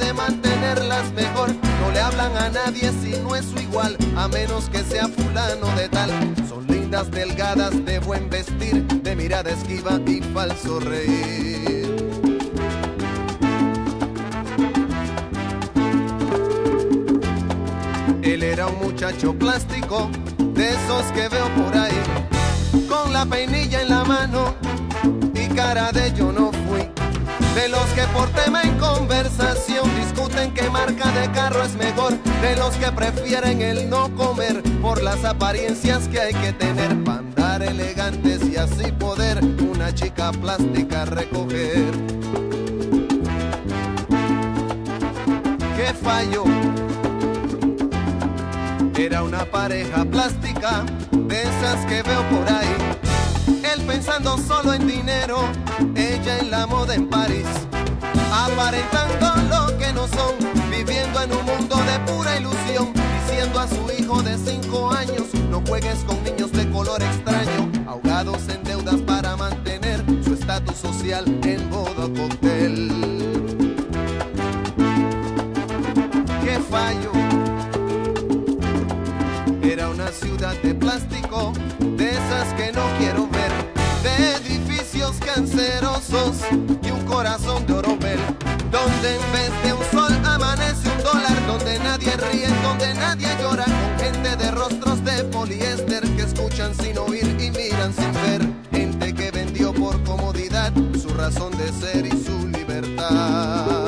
puede mantenerlas mejor. No le hablan a nadie si no es su igual, a menos que sea fulano de tal. Son lindas, delgadas, de buen vestir, de mirada esquiva y falso reír. Él era un muchacho plástico, de esos que veo por ahí, con la peinilla en la mano y cara de yo no. De los que por tema en conversación discuten qué marca de carro es mejor, de los que prefieren el no comer por las apariencias que hay que tener para andar elegantes y así poder una chica plástica recoger. ¿Qué fallo? Era una pareja plástica, de esas que veo por ahí. Él pensando solo en dinero, ella en la moda en París. Aparentando lo que no son, viviendo en un mundo de pura ilusión. Diciendo a su hijo de cinco años, no juegues con niños de color extraño. Ahogados en deudas para mantener su estatus social en modo cóctel. ¿Qué fallo? Era una ciudad de plástico, de esas que no quiero de edificios cancerosos y un corazón de oropel, donde en vez de un sol amanece un dólar, donde nadie ríe, donde nadie llora, con gente de rostros de poliéster que escuchan sin oír y miran sin ver, gente que vendió por comodidad su razón de ser y su libertad.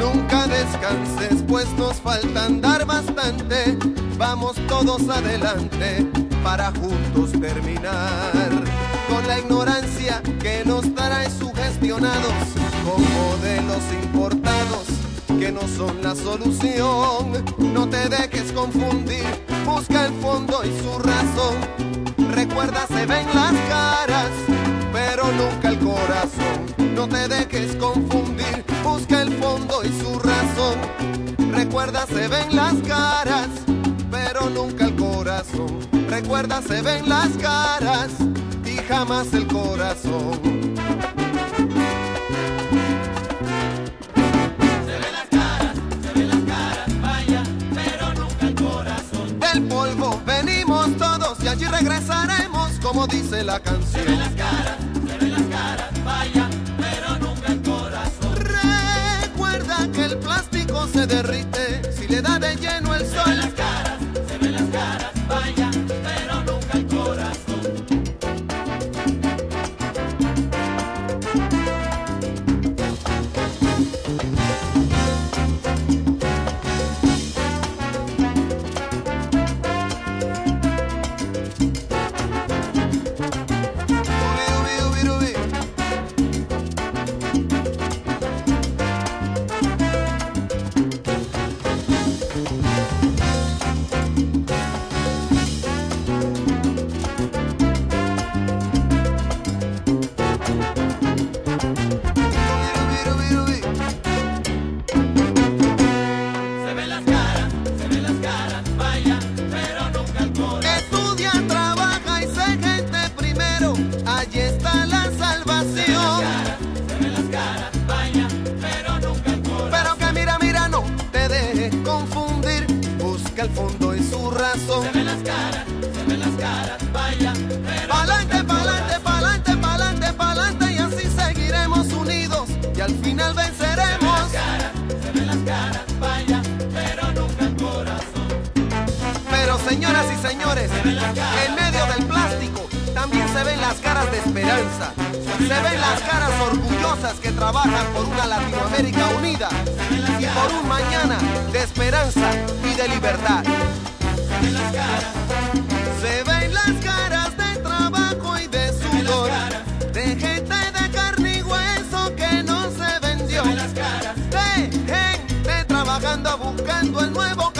Nunca descanses, pues nos falta andar bastante. Vamos todos adelante para juntos terminar con la ignorancia que nos trae sugestionados con modelos importados que no son la solución. No te dejes confundir, busca el fondo y su razón. Recuerda, se ven las caras, pero nunca el corazón. No te dejes confundir, busca el fondo y su razón. Recuerda, se ven las caras, pero nunca el corazón. Recuerda, se ven las caras y jamás el corazón. Del polvo venimos todos y allí regresaremos, como dice la canción. Se ven las caras, se derrite Señoras y señores, en medio del plástico también se ven las caras de esperanza, se ven las caras orgullosas que trabajan por una Latinoamérica unida y por un mañana de esperanza y de libertad. Se ven las caras de trabajo y de sudor, de gente de carne y hueso que no se vendió, de gente trabajando buscando el nuevo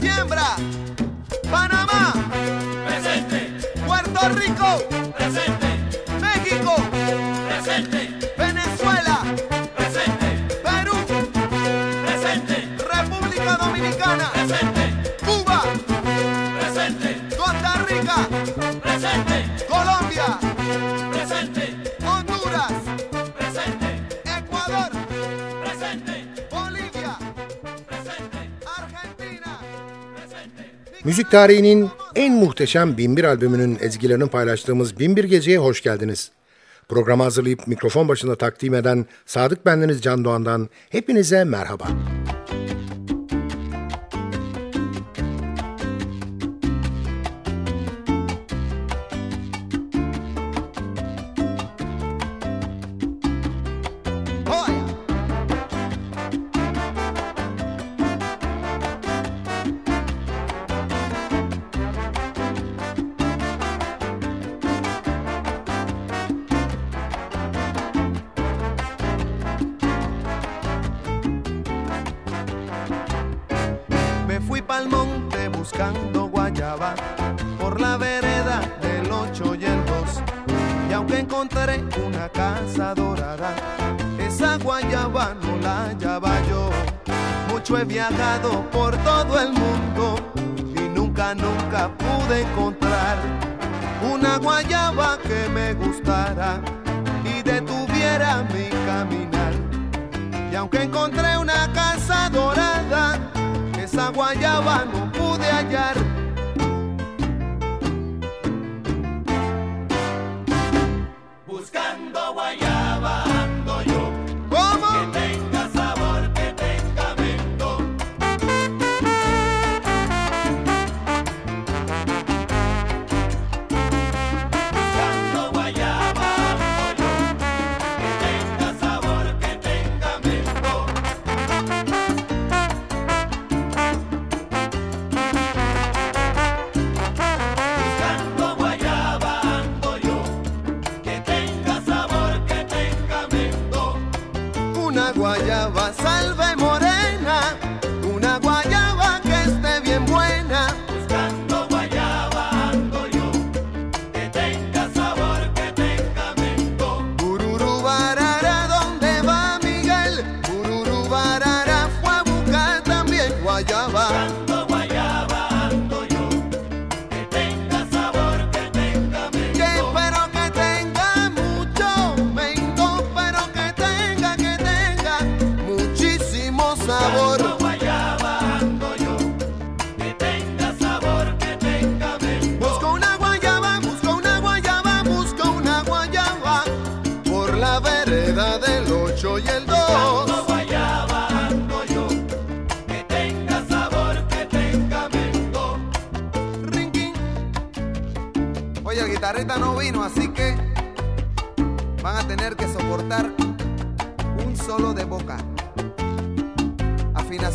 Siembra. Panamá. Presente. Puerto Rico. Presente. Müzik tarihinin en muhteşem Binbir albümünün ezgilerini paylaştığımız Binbir Gece'ye hoş geldiniz. Programı hazırlayıp mikrofon başında takdim eden Sadık Bendeniz Can Doğan'dan hepinize merhaba. Merhaba.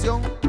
canción.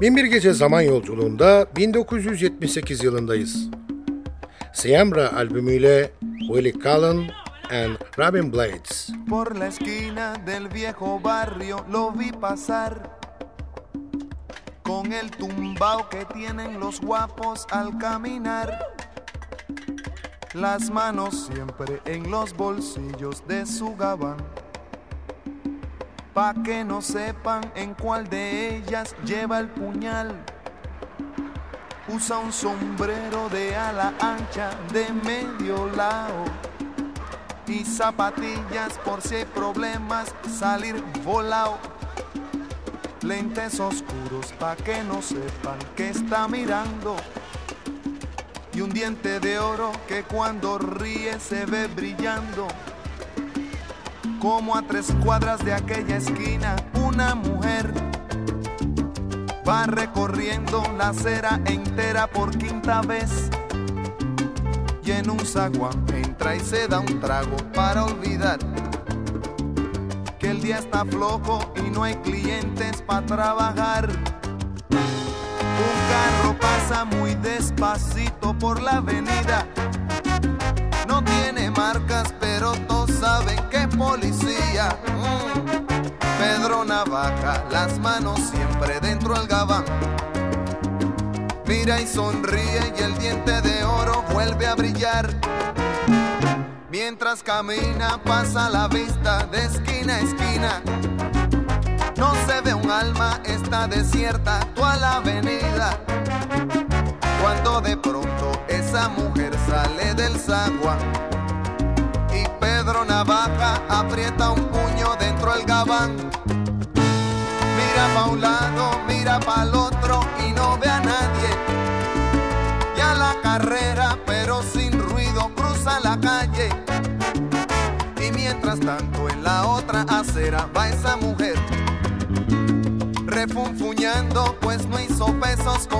Binbir Gece Zaman Yolculuğunda 1978 yılındayız. Siembra albümüyle Willie Cullen and Robin Blades. Por la esquina del viejo barrio lo vi pasar con el tumbao que tienen los guapos al caminar. Las manos siempre en los bolsillos de su gabán. Pa' que no sepan en cuál de ellas lleva el puñal. Usa un sombrero de ala ancha de medio lado y zapatillas por si hay problemas salir volado. Lentes oscuros pa' que no sepan que está mirando. Y un diente de oro que cuando ríe se ve brillando. Como a tres cuadras de aquella esquina, una mujer va recorriendo la acera entera por quinta vez. Y en un zaguán entra y se da un trago para olvidar que el día está flojo y no hay clientes para trabajar. Un carro pasa muy despacito por la avenida. No tiene marcas, pero todos saben que policía. Pedro Navaja, las manos siempre dentro del gabán. Mira y sonríe y el diente de oro vuelve a brillar. Mientras camina pasa la vista de esquina a esquina. No se ve un alma, está desierta toda la avenida. Cuando de pronto esa mujer sale del y Pedro Navaja aprieta un puño dentro del gabán. Mira pa' un lado, mira pa' el otro y no ve a nadie. Ya la carrera, pero sin ruido, cruza la calle. Y mientras tanto en la otra acera va esa mujer refunfuñando, pues no hizo pesos con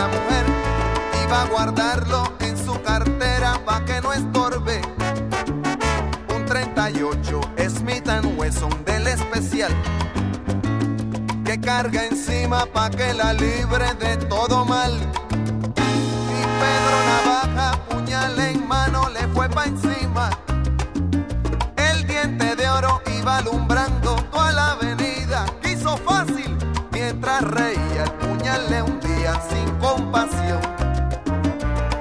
Esa mujer iba a guardarlo en su cartera pa' que no estorbe. Un 38 Smith Wesson del especial que carga encima pa' que la libre de todo mal. Y Pedro Navaja, puñal en mano, le fue pa' encima. El diente de oro iba alumbrando toda la avenida. Quiso fácil mientras reía. Compasión.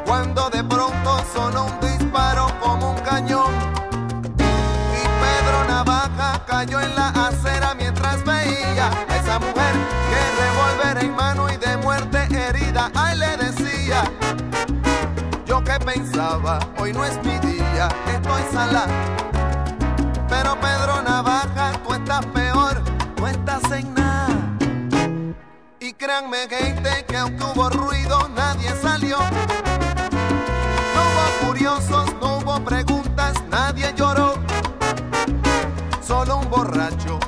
Cuando de pronto sonó un disparo como un cañón. Y Pedro Navaja cayó en la acera mientras veía a esa mujer que revólver en mano y de muerte herida. Ay, le decía. Yo que pensaba, hoy no es mi día, estoy sala. Gente, que aunque hubo ruido, nadie salió. No hubo curiosos, no hubo preguntas, nadie lloró. Solo un borracho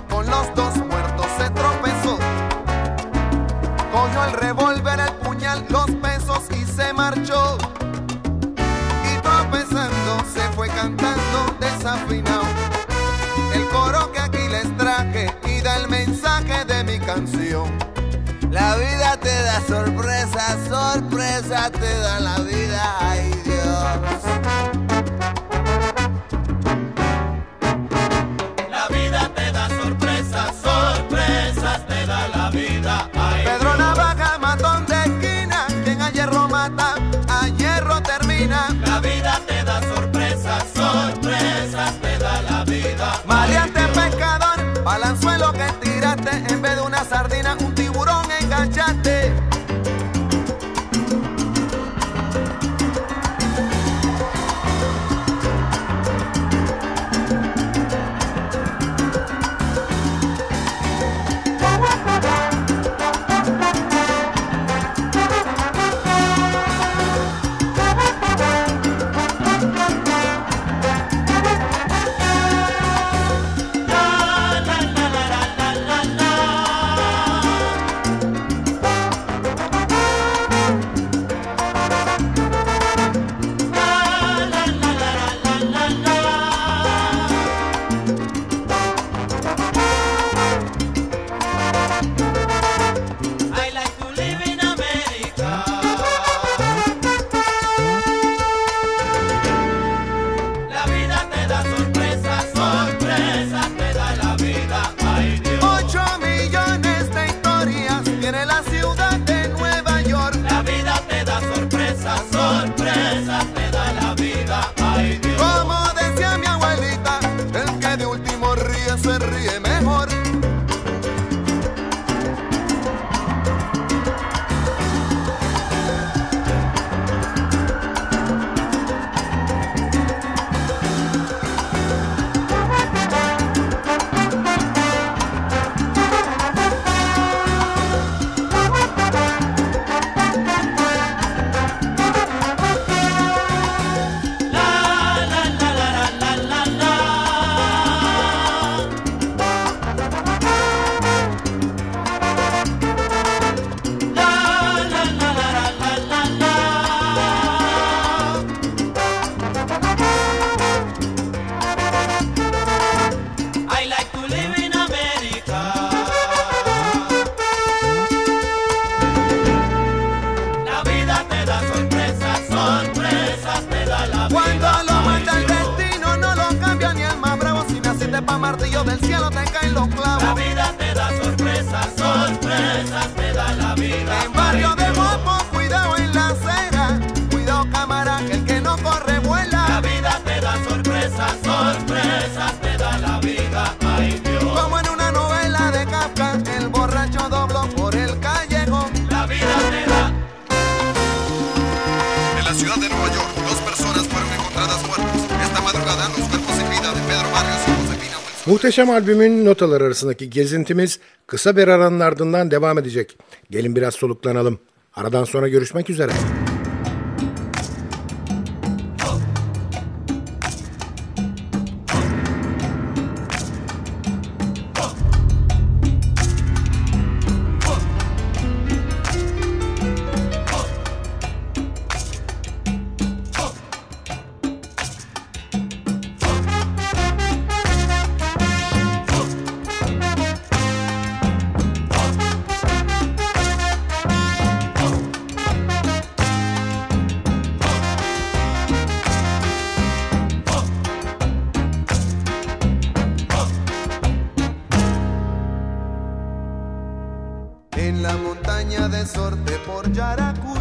sorpresa, te da la vida, Muhteşem albümün notalar arasındaki gezintimiz kısa bir aranın ardından devam edecek. Gelin biraz soluklanalım. Aradan sonra görüşmek üzere. la montaña de sorte por Yaracuy.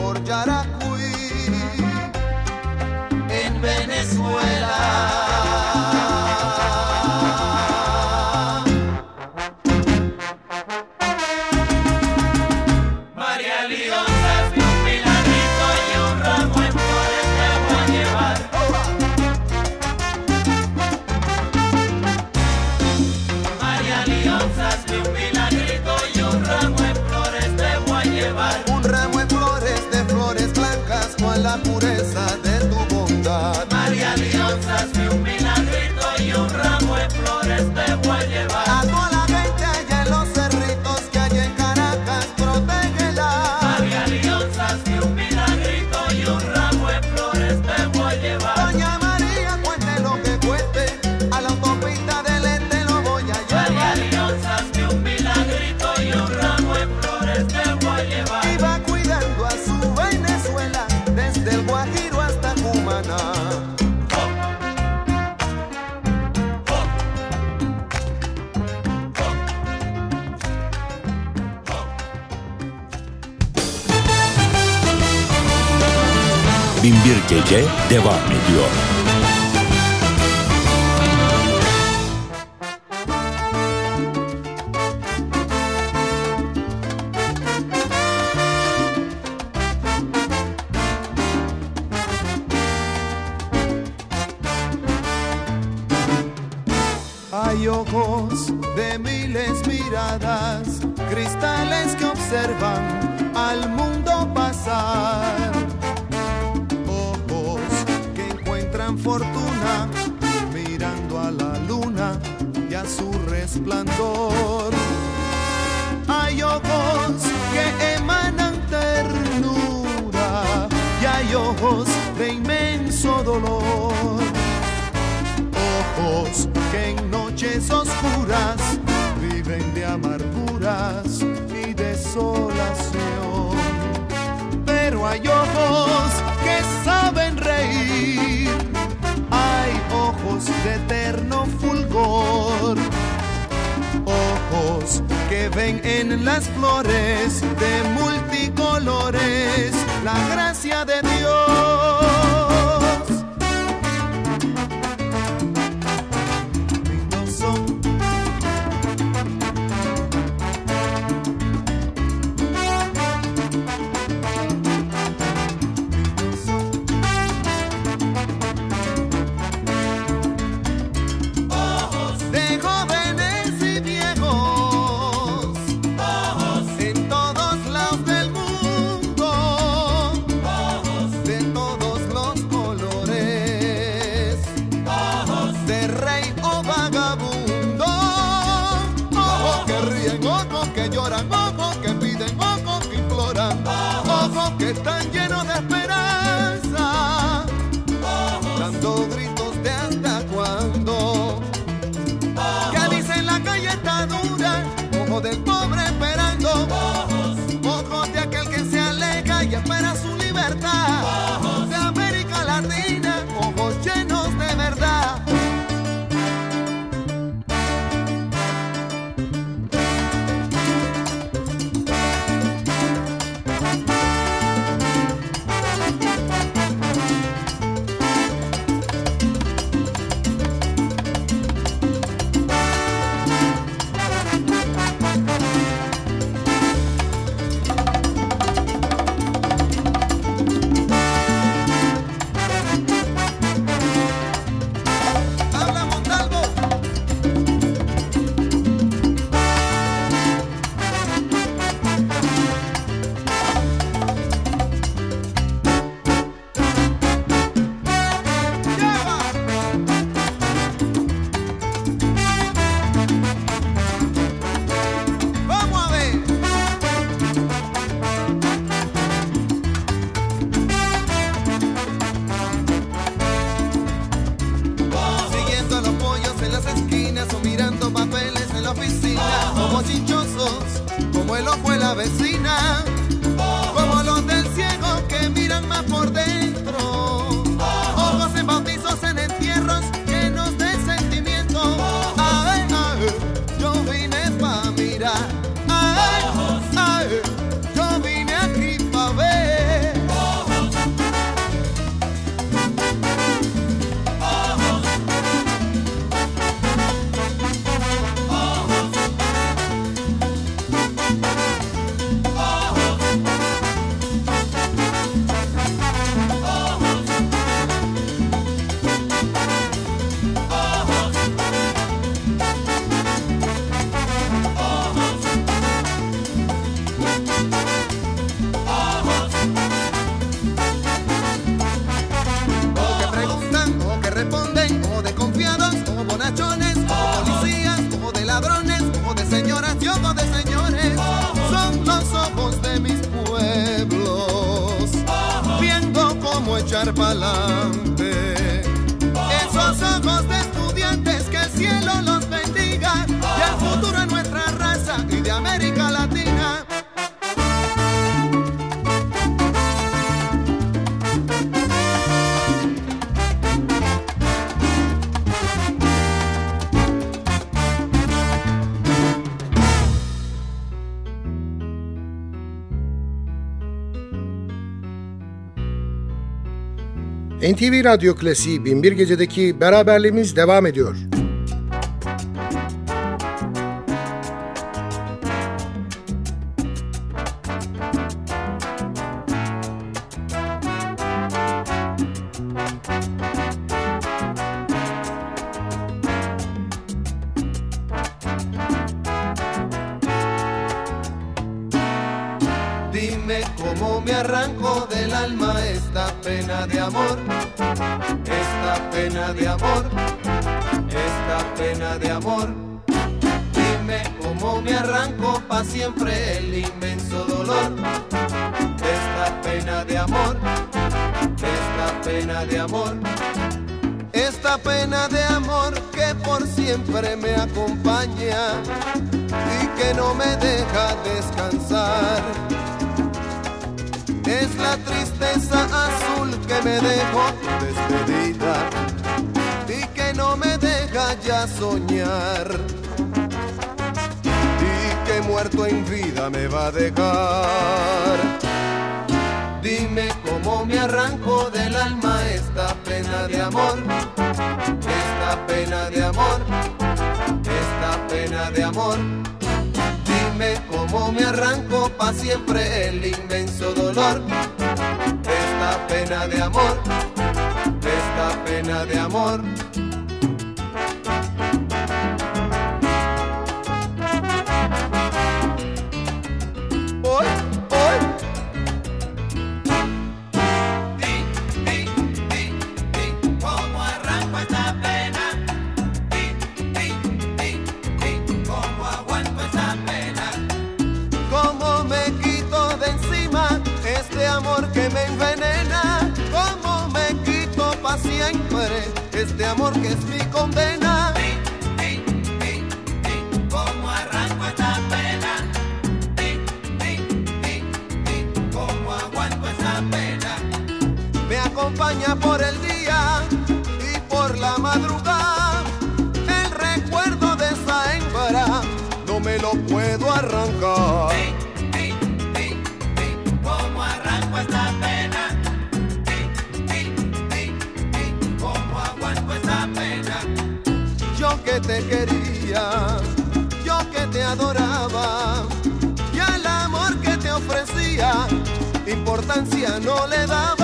por Yaracuy. Türkçe devam ediyor. Hay ojos de miles miradas, cristales que observan Hay ojos que emanan ternura y hay ojos de inmenso dolor. Ojos que en noches oscuras viven de amarguras y desolación. Pero hay ojos que saben reír, hay ojos de ven en las flores de multicolores la gracia de Dios. cabrón NTV Radyo Klasiği 1001 Gece'deki beraberliğimiz devam ediyor. siempre el inmenso dolor de esta pena de amor, esta pena de amor, esta pena de amor que por siempre me acompaña y que no me deja descansar. Es la tristeza azul que me dejó despedida y que no me deja ya soñar muerto en vida me va a dejar. Dime cómo me arranco del alma esta pena de amor, esta pena de amor, esta pena de amor. Dime cómo me arranco pa' siempre el inmenso dolor, esta pena de amor, esta pena de amor. Este amor que es mi condena. Te quería, yo que te adoraba, y al amor que te ofrecía, importancia no le dabas.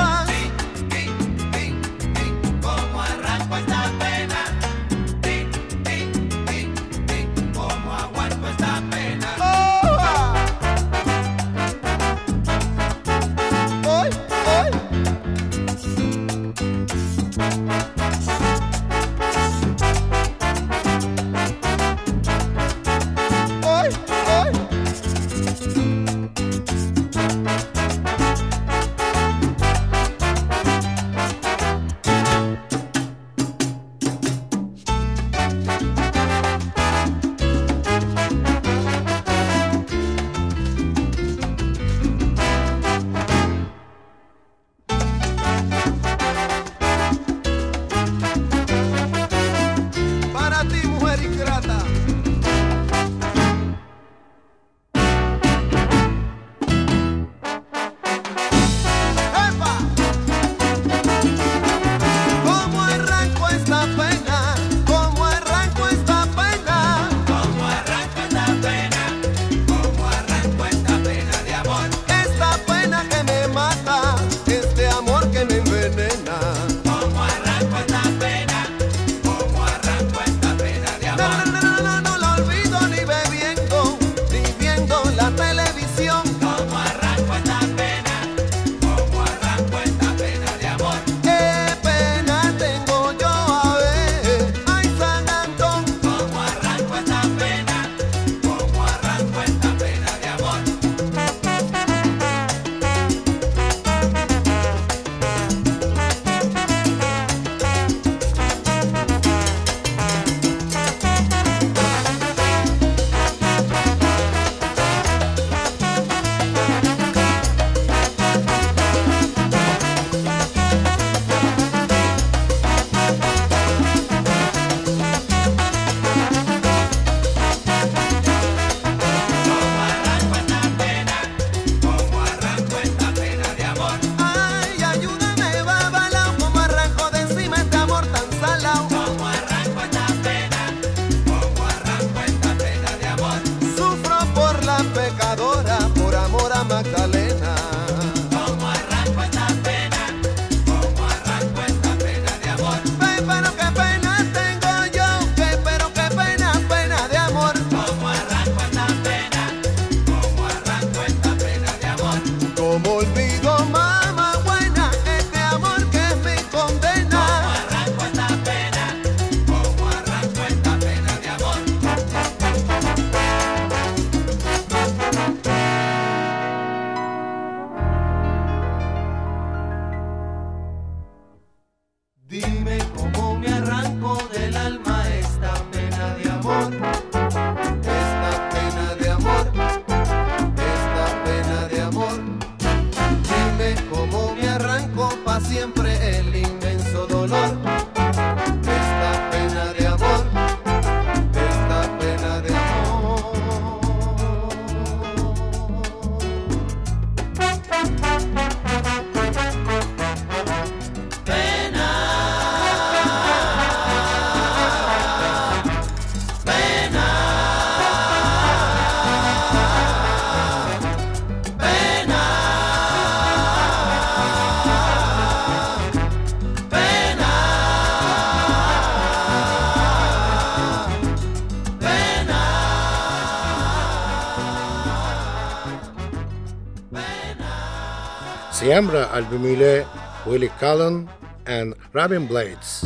Remra albümüyle Willie Cullen and Robin Blades.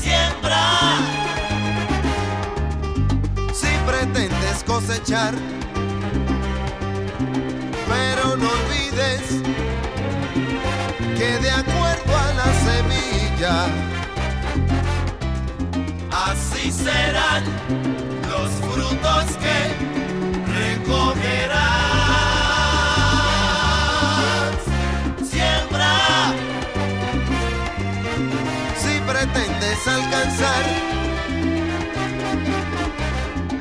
Siembra. Si pretendes cosechar, pero no olvides que de acuerdo a la semilla, así serán. alcanzar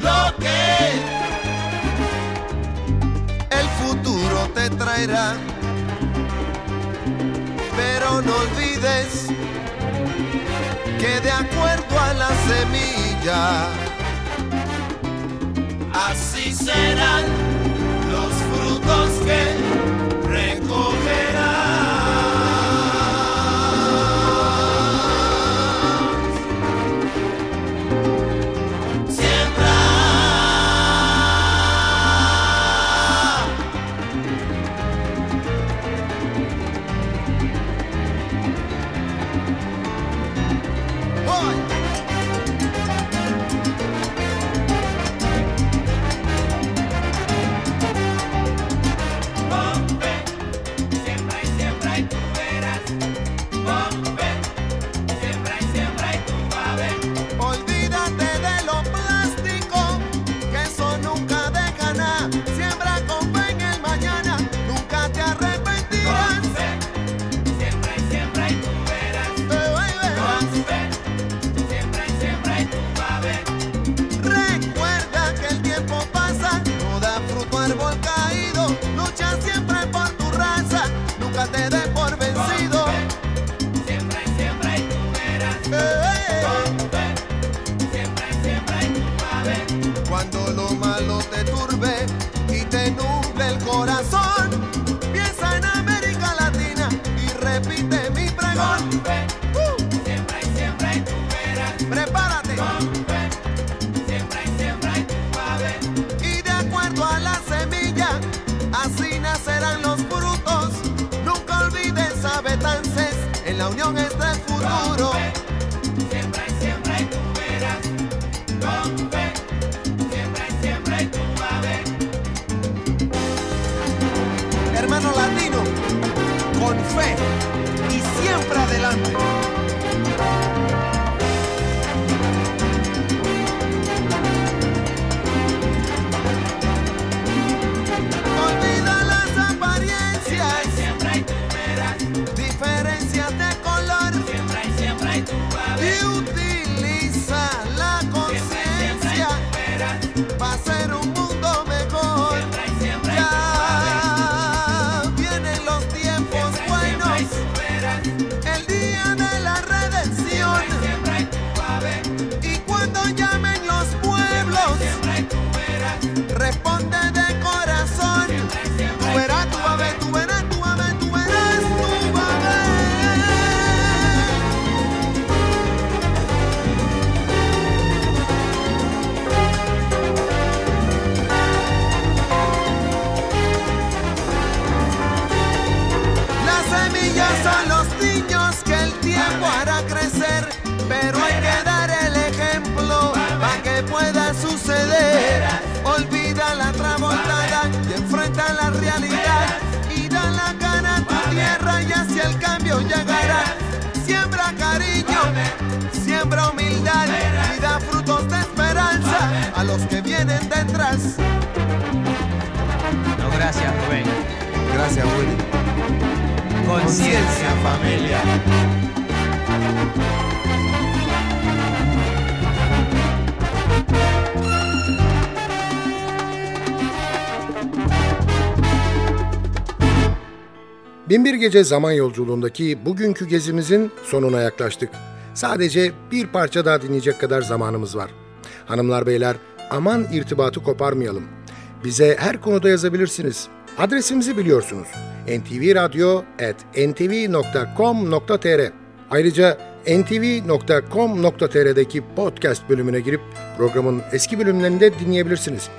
lo que el futuro te traerá. Pero no olvides que de acuerdo a la semilla, así serán los frutos que recogerás. Detrás. No, gracias, Rubén. Gracias, Willy. Conciencia, familia. Binbir Gece zaman yolculuğundaki bugünkü gezimizin sonuna yaklaştık. Sadece bir parça daha dinleyecek kadar zamanımız var. Hanımlar beyler aman irtibatı koparmayalım. Bize her konuda yazabilirsiniz. Adresimizi biliyorsunuz. ntvradio.ntv.com.tr Ayrıca ntv.com.tr'deki podcast bölümüne girip programın eski bölümlerini de dinleyebilirsiniz.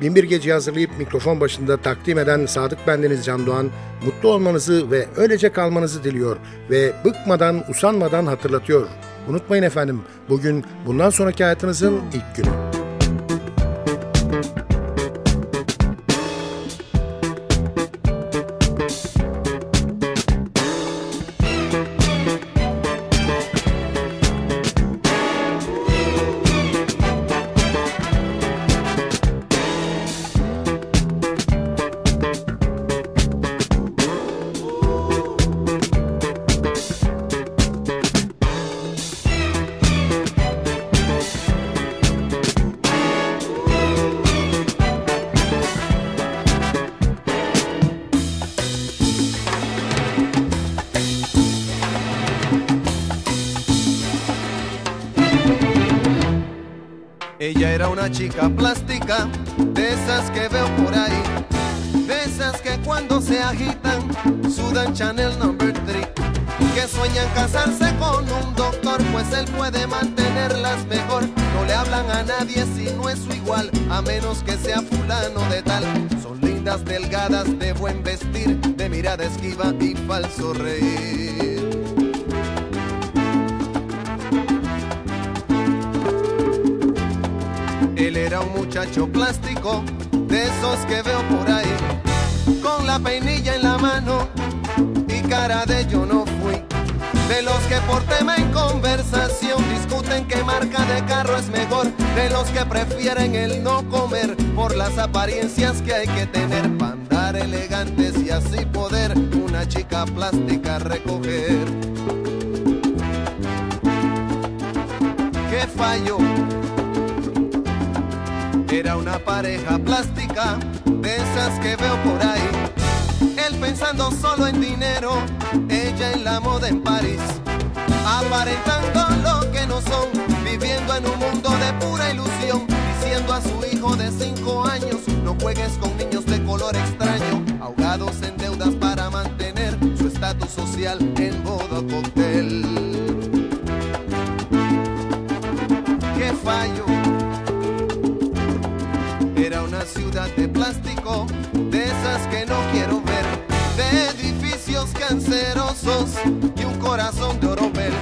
Binbir Gece'yi hazırlayıp mikrofon başında takdim eden Sadık Bendeniz Can Doğan, mutlu olmanızı ve öylece kalmanızı diliyor ve bıkmadan, usanmadan hatırlatıyor. Unutmayın efendim, bugün bundan sonraki hayatınızın ilk günü. Chica plástica, de esas que veo por ahí, de esas que cuando se agitan sudan Chanel Number 3, que sueñan casarse con un doctor, pues él puede mantenerlas mejor. No le hablan a nadie si no es su igual, a menos que sea fulano de tal. Son lindas, delgadas, de buen vestir, de mirada esquiva y falso reír. Plástico, de esos que veo por ahí, con la peinilla en la mano y cara de yo no fui. De los que por tema en conversación discuten qué marca de carro es mejor, de los que prefieren el no comer por las apariencias que hay que tener para andar elegantes y así poder una chica plástica recoger. ¿Qué? Era una pareja plástica, de esas que veo por ahí. Él pensando solo en dinero, ella en la moda en París. Aparentando lo que no son, viviendo en un mundo de pura ilusión. Diciendo a su hijo de cinco años, no juegues con niños de color extraño. Ahogados en deudas para mantener su estatus social en modo cóctel. ¿Qué fallo? Ciudad de plástico, de esas que no quiero ver, de edificios cancerosos y un corazón de oropel,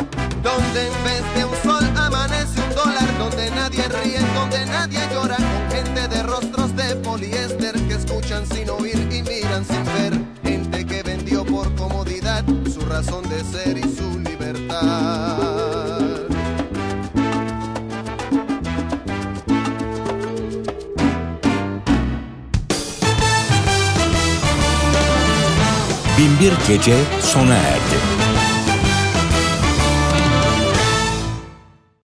donde en vez de un sol amanece un dólar, donde nadie ríe, donde nadie llora, con gente de rostros de poliéster que escuchan sin oír y miran sin ver, gente que vendió por comodidad su razón de ser y su libertad. bir gece sona erdi.